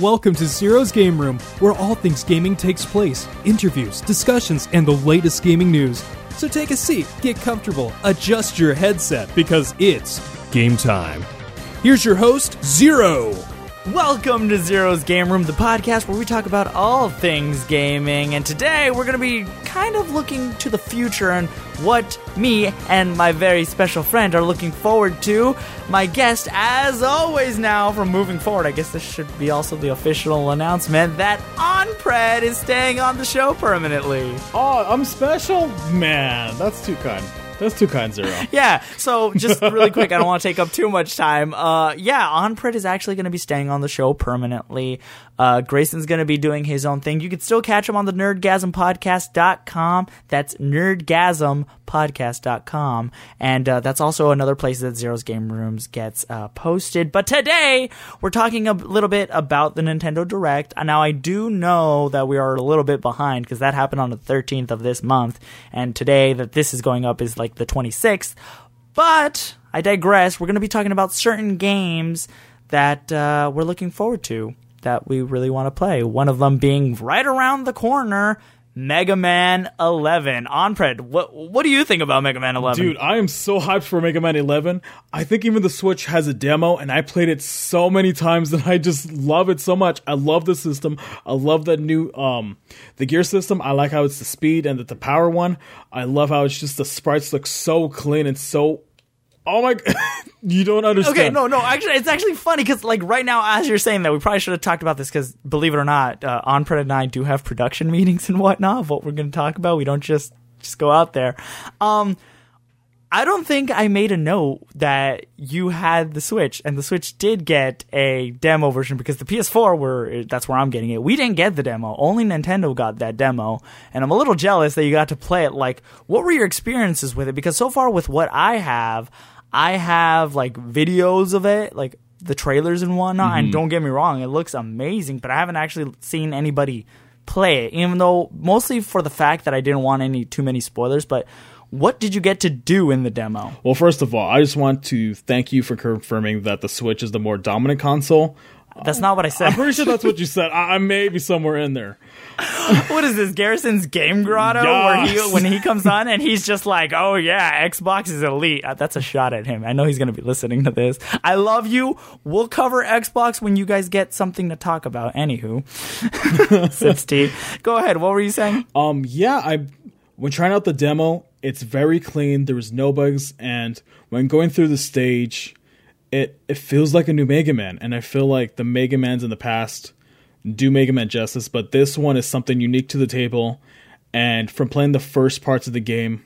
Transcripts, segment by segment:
Welcome to Zero's Game Room, where all things gaming takes place interviews, discussions, and the latest gaming news. So take a seat, get comfortable, adjust your headset, because it's game time. Here's your host, Zero. Welcome to Zero's Game Room, the podcast where we talk about all things gaming. And today we're going to be kind of looking to the future and what me and my very special friend are looking forward to. My guest, as always, now from moving forward, I guess this should be also the official announcement that Onpred is staying on the show permanently. Oh, I'm special? Man, that's too kind. That's too kind, Zero. Yeah, so just really quick, I don't want to take up too much time. Uh, yeah, Onpred is actually going to be staying on the show permanently. Uh, Grayson's going to be doing his own thing. You can still catch him on the nerdgasmpodcast.com. That's nerdgasmpodcast.com. And uh, that's also another place that Zero's Game Rooms gets uh, posted. But today, we're talking a little bit about the Nintendo Direct. Now, I do know that we are a little bit behind because that happened on the 13th of this month. And today that this is going up is like the 26th. But I digress. We're going to be talking about certain games that uh, we're looking forward to that we really want to play. One of them being right around the corner, Mega Man 11. Onpred, what what do you think about Mega Man 11? Dude, I am so hyped for Mega Man 11. I think even the Switch has a demo, and I played it so many times that I just love it so much. I love the system. I love the new um the gear system. I like how it's the speed and the, the power one. I love how it's just the sprites look so clean and so. Oh my! you don't understand. Okay, no, no. Actually, it's actually funny because, like, right now, as you're saying that, we probably should have talked about this because, believe it or not, uh, Onpred and I do have production meetings and whatnot. Of what we're going to talk about, we don't just just go out there. Um, I don't think I made a note that you had the Switch, and the Switch did get a demo version because the PS4 were that's where I'm getting it. We didn't get the demo; only Nintendo got that demo, and I'm a little jealous that you got to play it. Like, what were your experiences with it? Because so far, with what I have, I have like videos of it, like the trailers and whatnot. And mm-hmm. don't get me wrong, it looks amazing, but I haven't actually seen anybody play it, even though mostly for the fact that I didn't want any too many spoilers. But what did you get to do in the demo? Well, first of all, I just want to thank you for confirming that the Switch is the more dominant console. That's not what I said. I'm pretty sure that's what you said. I, I may be somewhere in there. what is this Garrison's Game Grotto where he when he comes on and he's just like, "Oh yeah, Xbox is elite." Uh, That's a shot at him. I know he's going to be listening to this. I love you. We'll cover Xbox when you guys get something to talk about. Anywho, sips tea. Go ahead. What were you saying? Um, yeah, I when trying out the demo, it's very clean. There was no bugs, and when going through the stage, it it feels like a new Mega Man, and I feel like the Mega Mans in the past do Mega Man justice, but this one is something unique to the table. And from playing the first parts of the game,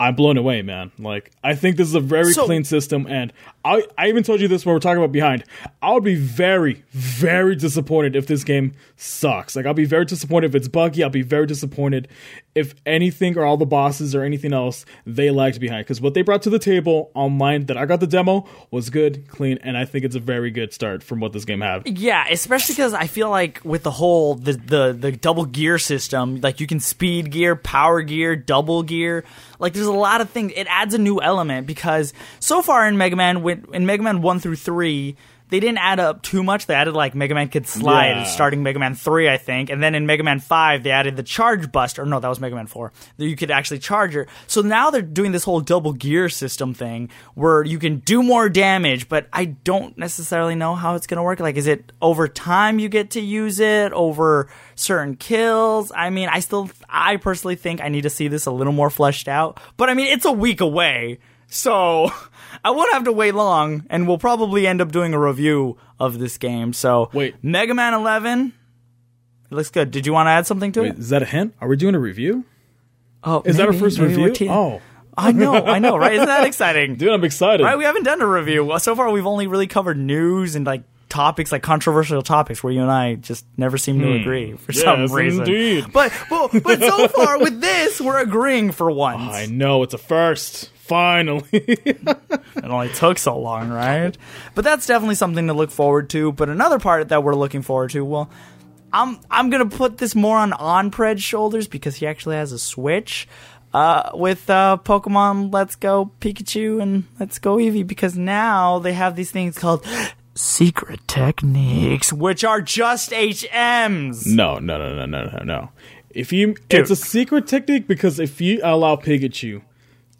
I'm blown away, man. Like I think this is a very So- clean system, and I I even told you this when we're talking about behind. I would be very very disappointed if this game sucks. Like I'll be very disappointed if it's buggy. I'll be very disappointed if anything or all the bosses or anything else they lagged behind because what they brought to the table online that I got the demo was good, clean, and I think it's a very good start from what this game had. Yeah, especially because I feel like with the whole the, the the double gear system, like you can speed gear, power gear, double gear. Like there's a lot of things. It adds a new element because so far in Mega Man, in Mega Man one through three. They didn't add up too much. They added like Mega Man could slide, Yeah. starting Mega Man three, I think, and then in Mega Man five they added the Charge Buster. No, that was Mega Man four. That you could actually charge her. So now they're doing this whole double gear system thing where you can do more damage, but I don't necessarily know how it's gonna work. Like, is it over time you get to use it over certain kills? I mean, I still, I personally think I need to see this a little more fleshed out. But I mean, it's a week away. So I won't have to wait long, and we'll probably end up doing a review of this game. So Wait. Mega Man 11 it looks good. Did you want to add something to Wait, it? is that a hint? Are we doing a review? Oh, Is that our first maybe review? te- Oh, I know, I know, right? Isn't that exciting? dude, I'm excited. Right, we haven't done a review. So far, we've only really covered news and like topics, like controversial topics, where you and I just never seem to hmm. agree for some reason. indeed. But, but but so far with this, we're agreeing for once. I know it's a first. Finally. It only took so long, right? But that's definitely something to look forward to. But another part that we're looking forward to, well, I'm I'm gonna put this more on Onpred's shoulders because he actually has a Switch. Uh, with uh, Pokemon Let's Go Pikachu and Let's Go Eevee because now they have these things called secret techniques, which are just HMs. No, no, no, no, no, no, no. If you, it's a secret technique because if you allow Pikachu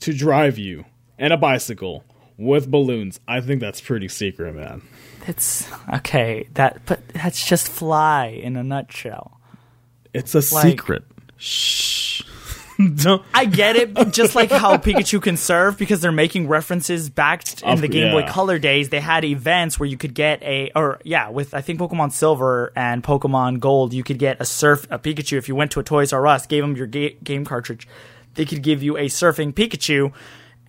to drive you and a bicycle with balloons, I think that's pretty secret, man. It's okay. That, but that's just fly in a nutshell. It's a Like- secret. Shh. Don't. I get it, just like how Pikachu can serve because they're making references back in Of- the Game Boy. Color days. They had events where you could get a, or yeah, with I think Pokemon Silver and Pokemon Gold, you could get a surf a Pikachu if you went to a Toys R Us, gave them your ga- game cartridge, they could give you a surfing Pikachu.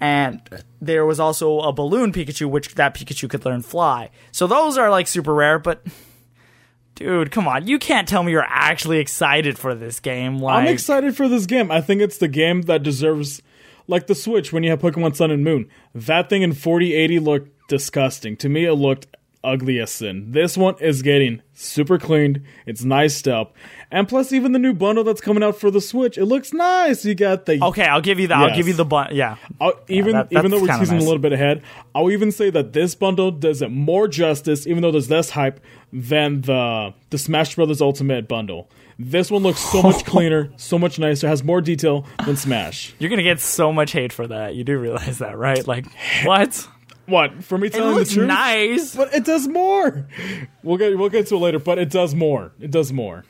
And there was also a balloon Pikachu, which that Pikachu could learn fly. So those are like super rare, but dude, come on, you can't tell me you're actually excited for this game. Like, I'm excited for this game. I think it's the game that deserves, like the Switch when you have Pokemon Sun and Moon. That thing in 4080 looked disgusting. To me, it looked ugly as sin. This one is getting super cleaned. It's nice up. And plus, even the new bundle that's coming out for the Switch, it looks nice. You got the Okay, I'll give you that. I'll give you the bun. Yeah. I'll, even that- even though we're teasing nice. a little bit ahead, I'll even say that this bundle does it more justice, even though there's less hype than the the Smash Brothers Ultimate bundle. This one looks so much cleaner, so much nicer, has more detail than Smash. You're gonna get so much hate for that. You do realize that, right? Like, what? What for me It telling the looks truth? nice. But it does more. We'll get we'll get to it later, but it does more. It does more.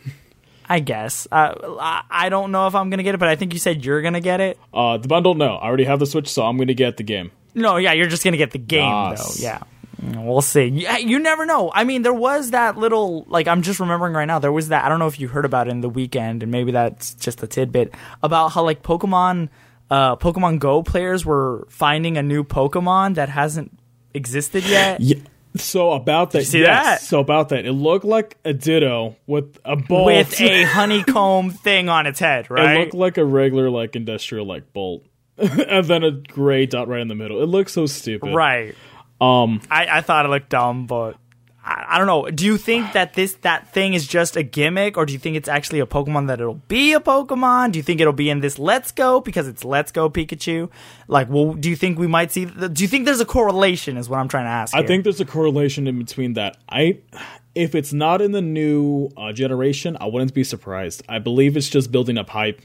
I guess. Uh, I, I don't know if I'm gonna get it, but I think you said you're gonna get it. Uh, the bundle, no, I already have the Switch, so I'm going to get the game. No, yeah, you're just gonna get the game Yes. though. Yeah. We'll see. Yeah, you never know. I mean, there was that little like I'm just remembering right now. There was that I don't know if you heard about it in the weekend, and maybe that's just a tidbit about how like Pokemon, uh, Pokemon Go players were finding a new Pokemon that hasn't existed yet. Yeah. So about that, see yes, that? So about that, it looked like a Ditto with a bolt. with a honeycomb thing on its head, Right, It looked like a regular, like industrial, like bolt, and then a gray dot right in the middle. It looks so stupid. right. Um. I, I thought it looked dumb, but I, don't know. Do you think that this that thing is just a gimmick, or do you think it's actually a Pokemon that it'll be a Pokemon? Do you think it'll be in this Let's Go because it's Let's Go Pikachu? Like, well, do you think we might see? The, do you think there's a correlation? Is what I'm trying to ask. I here. think there's a correlation in between that. I, if it's not in the new uh, generation, I wouldn't be surprised. I believe it's just building up hype,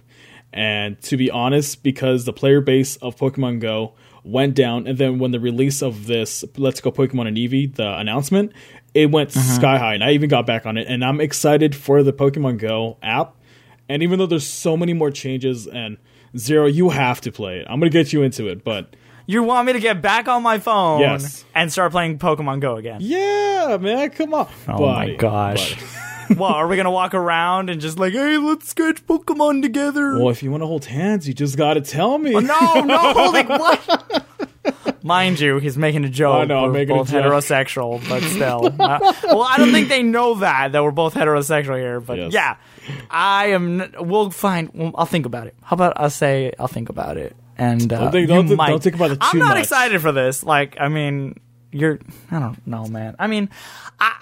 and to be honest, because the player base of Pokemon Go went down, and then when the release of this Let's Go Pokemon and Eevee, the announcement, it went uh-huh. sky high, and I even got back on it, and I'm excited for the Pokemon Go app. And even though there's so many more changes, and Zero, you have to play it. I'm gonna get you into it, but you want me to get back on my phone Yes. and start playing Pokemon Go again. yeah, man, come on. Oh my gosh. well, are we gonna walk around and just like, hey, let's sketch Pokemon together? Well, if you want to hold hands, you just got to tell me. Oh, No, no, holding what? Mind you, he's making a joke. I know, I'm we're making a both joke. heterosexual, but still. Uh, well, I don't think they know that that we're both heterosexual here. But Yes. yeah, I am. n- We'll find. Well, I'll think about it. How about I say I'll think about it, and uh, Don't think- you don't thi- might. don't think about it I'm too not much. excited for this. Like, I mean, you're. I don't know, man. I mean, I.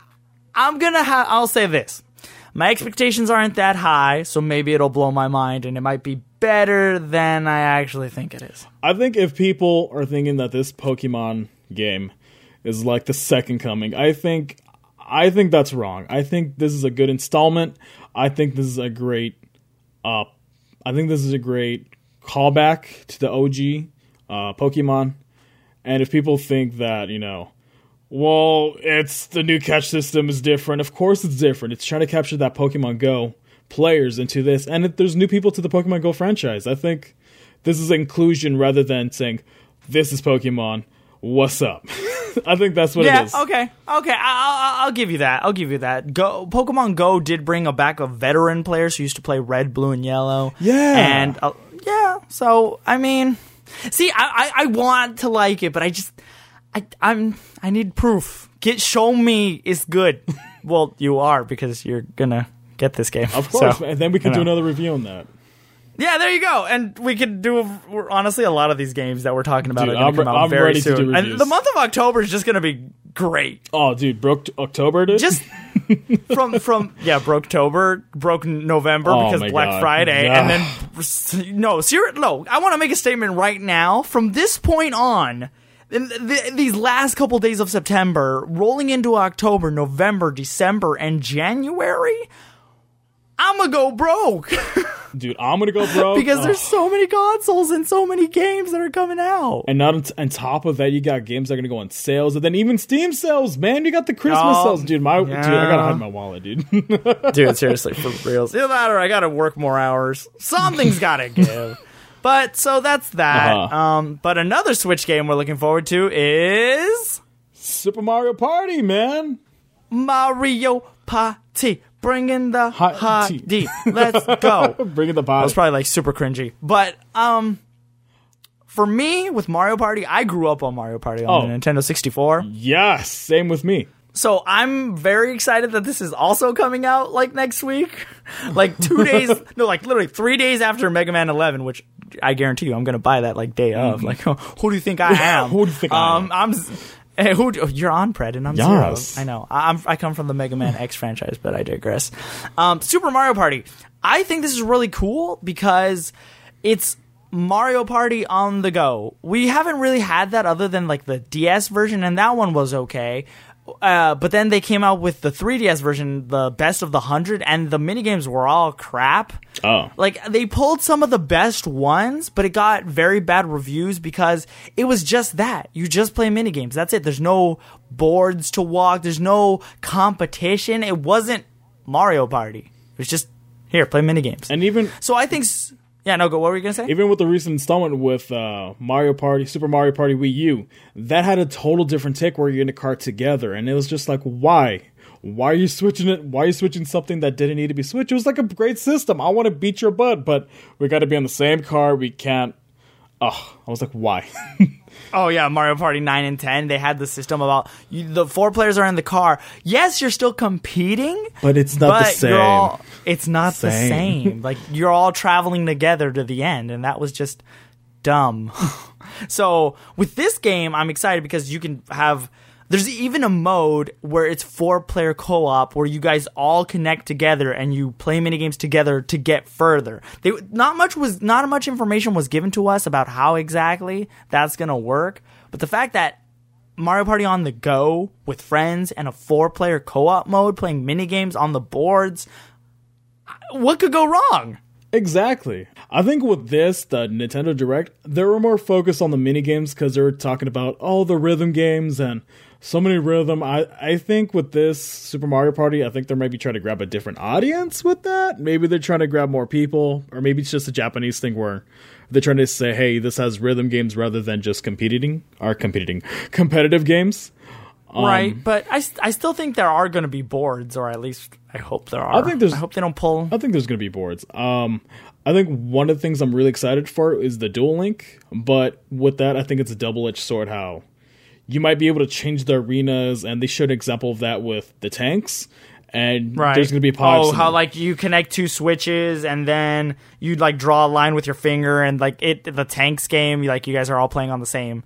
I'm gonna. I'll say this. My expectations aren't that high, so maybe it'll blow my mind, and it might be better than I actually think it is. I think if people are thinking that this Pokemon game is like the second coming, I think I think that's wrong. I think this is a good installment. I think this is a great uh I think this is a great callback to the OG uh Pokemon. And if people think that, you know, well, it's the new catch system is different. Of course it's different. It's trying to capture that Pokemon Go players into this. And if there's new people to the Pokemon Go franchise. I think this is inclusion rather than saying this is Pokemon. What's up? I think that's what Yeah. it is. Okay. Okay. I- I'll, I'll give you that. I'll give you that. Go. Pokemon Go did bring a back of veteran players who used to play Red, Blue, and Yellow. Yeah. And uh, yeah. So I mean, see, I, I I want to like it, but I just I I'm I need proof. Get show me it's good. well, you are because you're gonna get this game. Of course, So, and then we can do know. another review on that. Yeah, there you go. And we could do honestly a lot of these games that we're talking about Dude, are going I'm to come out I'm very ready to do soon. and the month of October is just going to be great. Oh, dude, broke October, dude. Just from from yeah, broke October, broke November Oh because Black God. Friday, Yeah. and then no, ser- no. I want to make a statement right now. From this point on, th- these last couple days of September, rolling into October, November, December, and January, I'm gonna go broke Dude, I'm gonna go broke because Ugh. there's so many consoles and so many games that are coming out. And not on, on top of that, you got games that are gonna go on sales, and then even Steam sales, man. You got the Christmas Oh, sales, dude. My dude, I gotta hide my wallet, dude. Dude, seriously, for real. Either that or I gotta work more hours. Something's gotta give. But so that's that. Uh-huh. Um, but another Switch game we're looking forward to is Super Mario Party, man. Mario Party. Bringing the Hot hot tea. Let's go. Bringing the That bottle. was probably like super cringy. But um for me with Mario Party, I grew up on Mario Party on Oh. the Nintendo 64. yes, same with me. So I'm very excited that this is also coming out like next week. Like 2 days no like literally 3 days after Mega Man 11, which I guarantee you I'm going to buy that like day of. Mm-hmm. Like who do you think I am? Who do you think I um, am? I'm Hey, eh, who oh, you're Onpred and I'm Yes. zero. I know. I- I'm I come from the Mega Man X franchise, but I digress. Um, Super Mario Party. I think this is really cool because it's Mario Party on the go. We haven't really had that other than like the DS version, and that one was okay. Uh, but then they came out with the 3DS version, the best of the hundred, and the minigames were all crap. Oh. Like they pulled some of the best ones, but it got very bad reviews because it was just that. You just play minigames. That's it. There's no boards to walk. There's no competition. It wasn't Mario Party. It was just here, play minigames. And even so I think s- yeah, no, go what were you to say? even with the recent installment with uh, Mario Party, Super Mario Party Wii U, that had a total different take where you're in a car together, and it was just like, why? Why are you switching it? Why are you switching something that didn't need to be switched? It was like a great system. I want to beat your butt, but we got to be on the same car. We can't. Oh, I was like, why? Oh yeah, Mario Party 9 and 10, they had the system about you, the four players are in the car. Yes, you're still competing, But it's not the same. All, it's not the Same. same. Like you're all traveling together to the end, and that was just dumb. so with this game, I'm excited because you can have. There's even a mode where it's four player co op where you guys all connect together and you play mini games together to get further. They, not much was not much information was given to us about how exactly that's gonna work, but the fact that Mario Party on the go with friends and a four player co op mode playing mini games on the boards. What could go wrong? Exactly. I think with this, the Nintendo Direct, they were more focused on the mini games because they were talking about all the rhythm games and so many rhythm. I, I think with this Super Mario Party, I think they might be trying to grab a different audience with that. Maybe they're trying to grab more people, or maybe it's just a Japanese thing where they're trying to say, hey, this has rhythm games rather than just competing or competing competitive games. right, but I, I still think there are going to be boards, or at least I hope there are. I think there's- I hope they don't pull. I think there's going to be boards. Um, I think one of the things I'm really excited for is the Dual Link, but with that, I think it's a double edged sword. How you might be able to change the arenas, and they showed an example of that with the tanks. And Right. there's going to be pods. Oh, how like you connect two switches and then you like draw a line with your finger and like it the tanks game like you guys are all playing on the same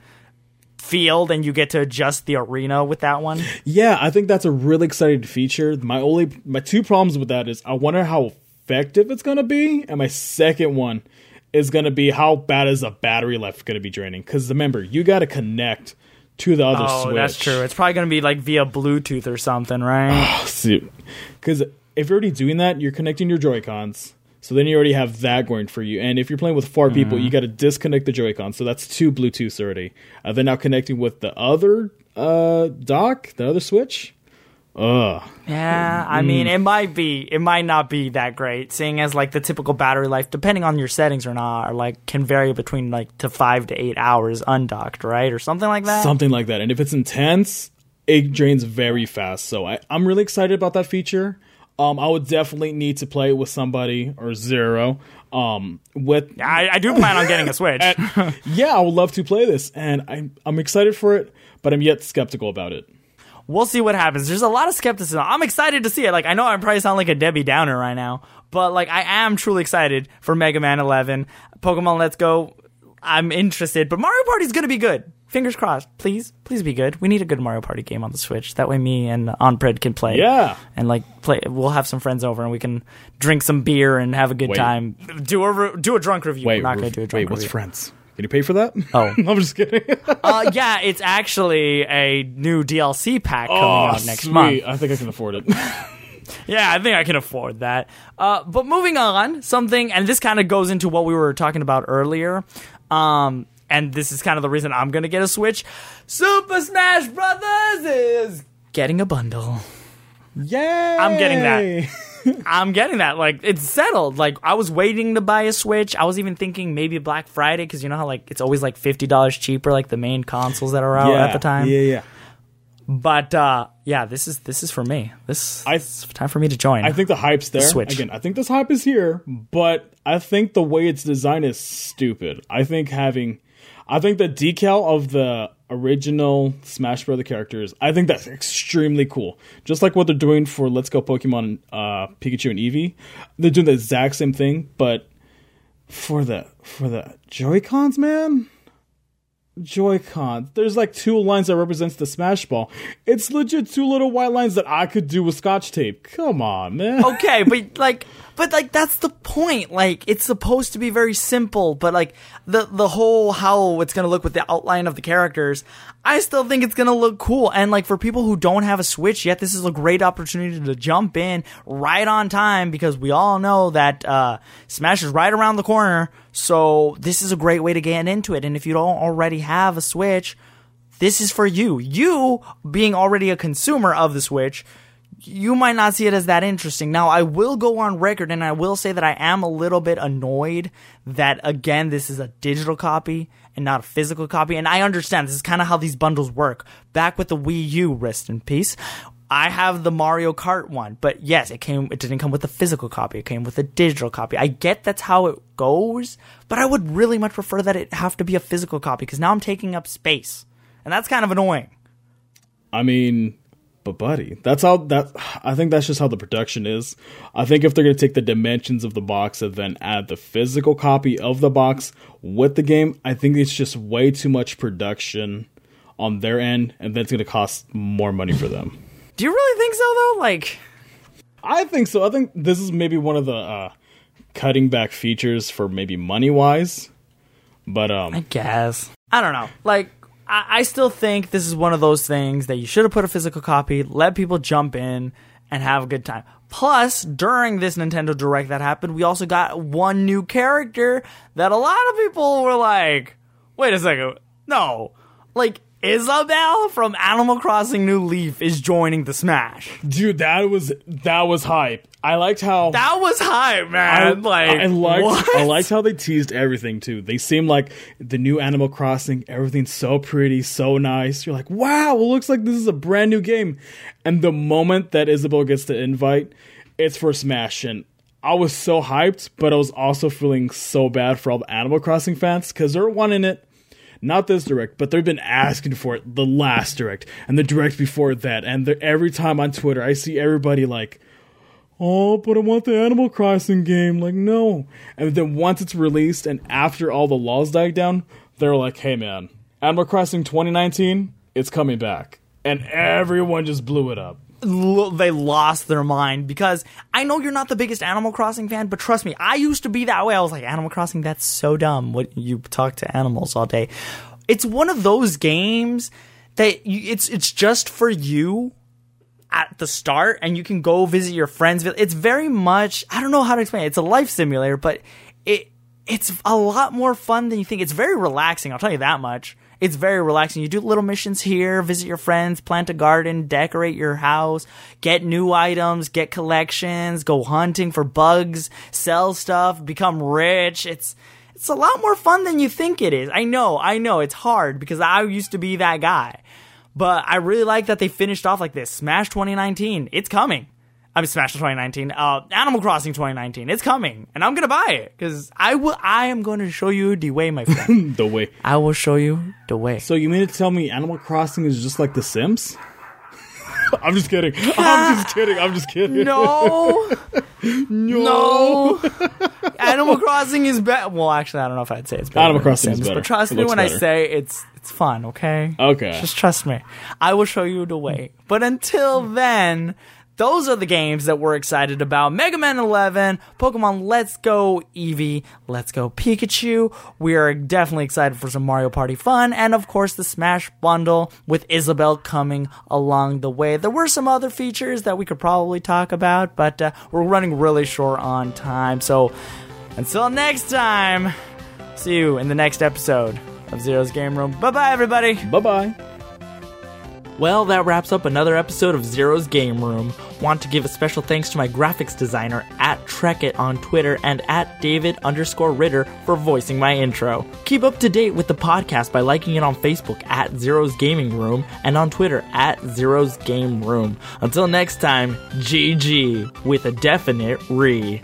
field and you get to adjust the arena with that one. Yeah, I think that's a really exciting feature. My only my two problems with that is I wonder how effective it's gonna be, and my second one is gonna be how bad is the battery life gonna be draining? Because remember, you got to connect to the other switch. Oh, switch. that's true. It's probably going to be like via Bluetooth or something, right? Because if you're already doing that, you're connecting your Joy Cons. So then you already have that going for you. And if you're playing with 4 people, you got to disconnect the Joy Cons. So that's two Bluetooths already. Uh, then now connecting with the other uh, dock, the other switch. Ugh. Yeah, I Mm. mean, it might be, it might not be that great, seeing as like the typical battery life, depending on your settings or not, or like can vary between like to five to eight hours undocked, right, or something like that. Something like that. And if it's intense, it drains very fast. So I, I'm really excited about that feature. Um, I would definitely need to play it with somebody or zero. Um, with I, I do plan on getting a Switch. yeah, I would love to play this, and I'm I'm excited for it, but I'm yet skeptical about it. We'll see what happens. There's a lot of skepticism. I'm excited to see it. Like I know I probably sound like a Debbie Downer right now, but like I am truly excited for Mega Man 11, Pokemon Let's Go. I'm interested, but Mario Party's gonna be good. Fingers crossed. Please, please be good. We need a good Mario Party game on the Switch. That way, me and Onpred can play. Yeah. and like play. We'll have some friends over and we can drink some beer and have a good Wait. time. Do a re- do a drunk review. Wait, We're not gonna do a drunk wait, what's friends? Can you pay for that? Oh. I'm just kidding. uh, yeah, it's actually a new DLC pack coming oh, out next sweet. month. I think I can afford it. Yeah, I think I can afford that. Uh, but moving on, something, and this kind of goes into what we were talking about earlier. Um, and this is kind of the reason I'm going to get a Switch. Super Smash Brothers is getting a bundle. Yay! I'm getting that. I'm getting that. Like, it's settled. Like, I was waiting to buy a Switch. I was even thinking maybe Black Friday because you know how, like, it's always like $50 cheaper, like the main consoles that are out Yeah, at the time. Yeah, yeah. But, uh, yeah, this is this is for me. This I- it's time for me to join. I think the hype's there. Switch. Again, I think this hype is here, but I think the way it's designed is stupid. I think having, I think the decal of the original Smash Brother characters, I think that's extremely cool. Just like what they're doing for Let's Go Pokemon, uh, Pikachu and Eevee, they're doing the exact same thing, but for the for the Joy Cons, man. Joy-Con. There's like two lines that represents the Smash Ball. It's legit two little white lines that I could do with Scotch tape. Come on, man. okay, but like, but like that's the point. Like, it's supposed to be very simple, but like the the whole how it's gonna look with the outline of the characters, I still think it's gonna look cool. And like for people who don't have a Switch yet, this is a great opportunity to jump in right on time because we all know that uh, Smash is right around the corner. So this is a great way to get into it. And if you don't already have a Switch, this is for you. You being already a consumer of the Switch you might not see it as that interesting. Now, I will go on record and I will say that I am a little bit annoyed that, again, this is a digital copy and not a physical copy. And I understand this is kind of how these bundles work. Back with the Wii U, rest in peace. I have the Mario Kart one, but yes, it came, it didn't come with a physical copy. It came with a digital copy. I get that's how it goes, but I would really much prefer that it have to be a physical copy because now I'm taking up space. And that's kind of annoying. I mean, but buddy, that's how that I think that's just how the production is. I think if they're gonna take the dimensions of the box and then add the physical copy of the box with the game, I think it's just way too much production on their end, and that's gonna cost more money for them. Do you really think so though? Like, I think so. I think this is maybe one of the uh, cutting back features for maybe money wise. But um, I guess. I don't know. Like, I, I still think this is one of those things that you should have put a physical copy, let people jump in and have a good time. Plus, during this Nintendo Direct that happened, we also got one new character that a lot of people were like, wait a second. No. Like, Isabelle from Animal Crossing New Leaf is joining the Smash. dude, that was that was hype. I liked how That was hype, I, man. like, I liked what? I liked how they teased everything too. They seem like the new Animal Crossing. Everything's so pretty, so nice. You're like, wow, it looks like this is a brand new game. And the moment that Isabelle gets the invite, it's for Smash, and I was so hyped, but I was also feeling so bad for all the Animal Crossing fans because they're wanting it. Not this direct, but they've been asking for it the last direct and the direct before that. And every time on Twitter, I see everybody like, oh, but I want the Animal Crossing game. Like, no. And then once it's released and after all the laws died down, they're like, hey, man, Animal Crossing 2019, it's coming back. And everyone just blew it up. They lost their mind because I know you're not the biggest Animal Crossing fan, but trust me, I used to be that way. I was like, Animal Crossing, that's so dumb. What you talk to animals all day. It's one of those games that you, it's it's just for you at the start, and you can go visit your friends. It's very much I don't know how to explain. it. It's a life simulator, but it it's a lot more fun than you think. It's very relaxing. I'll tell you that much. It's very relaxing. You do little missions here, visit your friends, plant a garden, decorate your house, get new items, get collections, go hunting for bugs, sell stuff, become rich. It's it's a lot more fun than you think it is. I know, I know, it's hard because I used to be that guy. But I really like that they finished off like this. Smash 2019, it's coming. I mean, Smash 2019, uh, Animal Crossing 2019, it's coming, and I'm gonna buy it because I will. I am going to show you the way, my friend. The way. I will show you the way. So you mean to tell me Animal Crossing is just like The Sims? I'm just kidding. I'm just kidding. I'm just kidding. No, no. Animal Crossing is better. Well, actually, I don't know if I'd say it's better. Animal Crossing is Sims, better. But trust It me when I say it's it's fun. Okay. Okay. Just trust me. I will show you the way. But until then, those are the games that we're excited about. Mega Man 11, Pokemon Let's Go Eevee, Let's Go Pikachu. We are definitely excited for some Mario Party fun, and of course the Smash bundle with Isabelle coming along the way. There were some other features that we could probably talk about, but uh, we're running really short on time. So until next time, see you in the next episode of Zero's Game Room. Bye bye, everybody. Bye bye. Well, that wraps up another episode of Zero's Game Room. Want to give a special thanks to my graphics designer at Trekit on Twitter and at David underscore Ritter for voicing my intro. Keep up to date with the podcast by liking it on Facebook at Zero's Gaming Room and on Twitter at Zero's Game Room. Until next time, GG with a definite re.